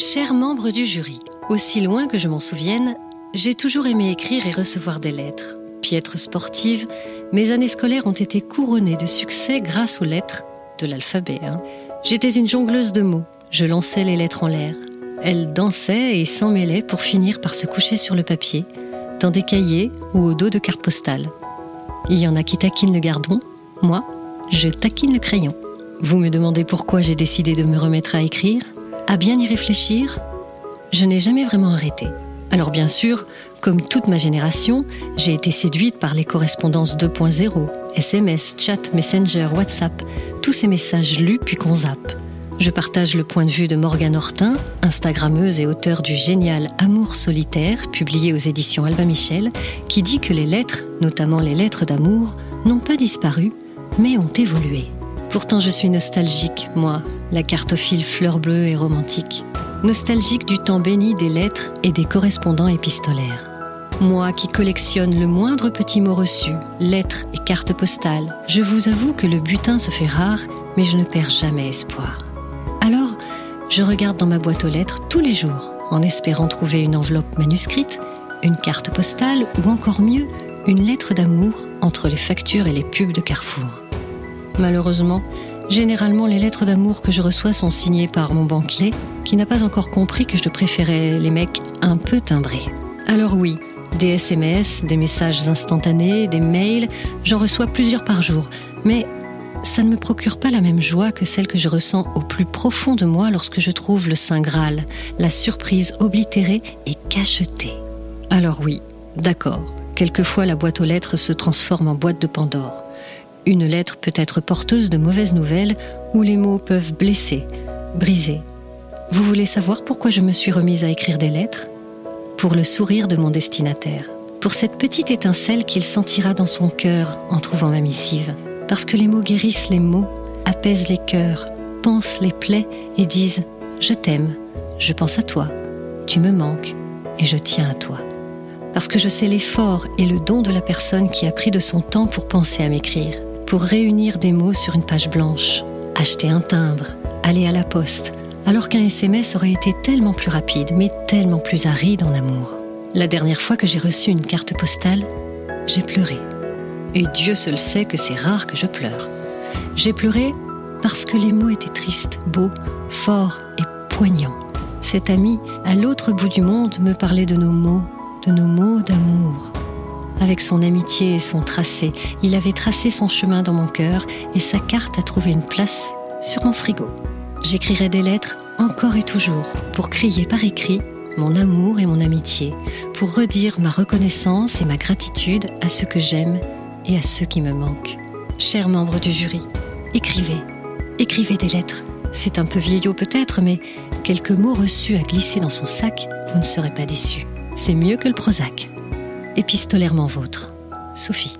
Chers membres du jury, aussi loin que je m'en souvienne, j'ai toujours aimé écrire et recevoir des lettres. Piètre sportive, mes années scolaires ont été couronnées de succès grâce aux lettres de l'alphabet. hein. J'étais une jongleuse de mots. Je lançais les lettres en l'air. Elles dansaient et s'en mêlaient pour finir par se coucher sur le papier, dans des cahiers ou au dos de cartes postales. Il y en a qui taquinent le gardon. Moi, je taquine le crayon. Vous me demandez pourquoi j'ai décidé de me remettre à écrire? À bien y réfléchir Je n'ai jamais vraiment arrêté. Alors bien sûr, comme toute ma génération, j'ai été séduite par les correspondances 2.0, SMS, chat, Messenger, WhatsApp, tous ces messages lus puis qu'on zappe. Je partage le point de vue de Morgane Hortin, Instagrammeuse et auteure du génial Amour solitaire, publié aux éditions Albin Michel, qui dit que les lettres, notamment les lettres d'amour, n'ont pas disparu, mais ont évolué. Pourtant, je suis nostalgique, moi, la cartophile fleur bleue et romantique. Nostalgique du temps béni des lettres et des correspondants épistolaires. Moi qui collectionne le moindre petit mot reçu, lettres et cartes postales, je vous avoue que le butin se fait rare, mais je ne perds jamais espoir. Alors, je regarde dans ma boîte aux lettres tous les jours, en espérant trouver une enveloppe manuscrite, une carte postale ou encore mieux, une lettre d'amour entre les factures et les pubs de Carrefour. Malheureusement, généralement les lettres d'amour que je reçois sont signées par mon banquier, qui n'a pas encore compris que je préférais les mecs un peu timbrés. Alors oui, des SMS, des messages instantanés, des mails, j'en reçois plusieurs par jour, mais ça ne me procure pas la même joie que celle que je ressens au plus profond de moi lorsque je trouve le Saint Graal, la surprise oblitérée et cachetée. Alors oui, d'accord, quelquefois la boîte aux lettres se transforme en boîte de Pandore. Une lettre peut être porteuse de mauvaises nouvelles où les mots peuvent blesser, briser. Vous voulez savoir pourquoi je me suis remise à écrire des lettres? Pour le sourire de mon destinataire, pour cette petite étincelle qu'il sentira dans son cœur en trouvant ma missive. Parce que les mots guérissent les mots, apaisent les cœurs, pansent les plaies et disent ⁇ Je t'aime, je pense à toi, tu me manques et je tiens à toi ⁇ parce que je sais l'effort et le don de la personne qui a pris de son temps pour penser à m'écrire, pour réunir des mots sur une page blanche, acheter un timbre, aller à la poste, alors qu'un SMS aurait été tellement plus rapide, mais tellement plus aride en amour. La dernière fois que j'ai reçu une carte postale, j'ai pleuré. Et Dieu seul sait que c'est rare que je pleure. J'ai pleuré parce que les mots étaient tristes, beaux, forts et poignants. Cet ami, à l'autre bout du monde, me parlait de nos mots, de nos mots d'amour. Avec son amitié et son tracé, il avait tracé son chemin dans mon cœur et sa carte a trouvé une place sur mon frigo. J'écrirai des lettres encore et toujours pour crier par écrit mon amour et mon amitié, pour redire ma reconnaissance et ma gratitude à ceux que j'aime et à ceux qui me manquent. Chers membres du jury, écrivez, écrivez des lettres. C'est un peu vieillot peut-être, mais quelques mots reçus à glisser dans son sac, vous ne serez pas déçus. C'est mieux que le Prozac. Épistolairement vôtre. Sophie.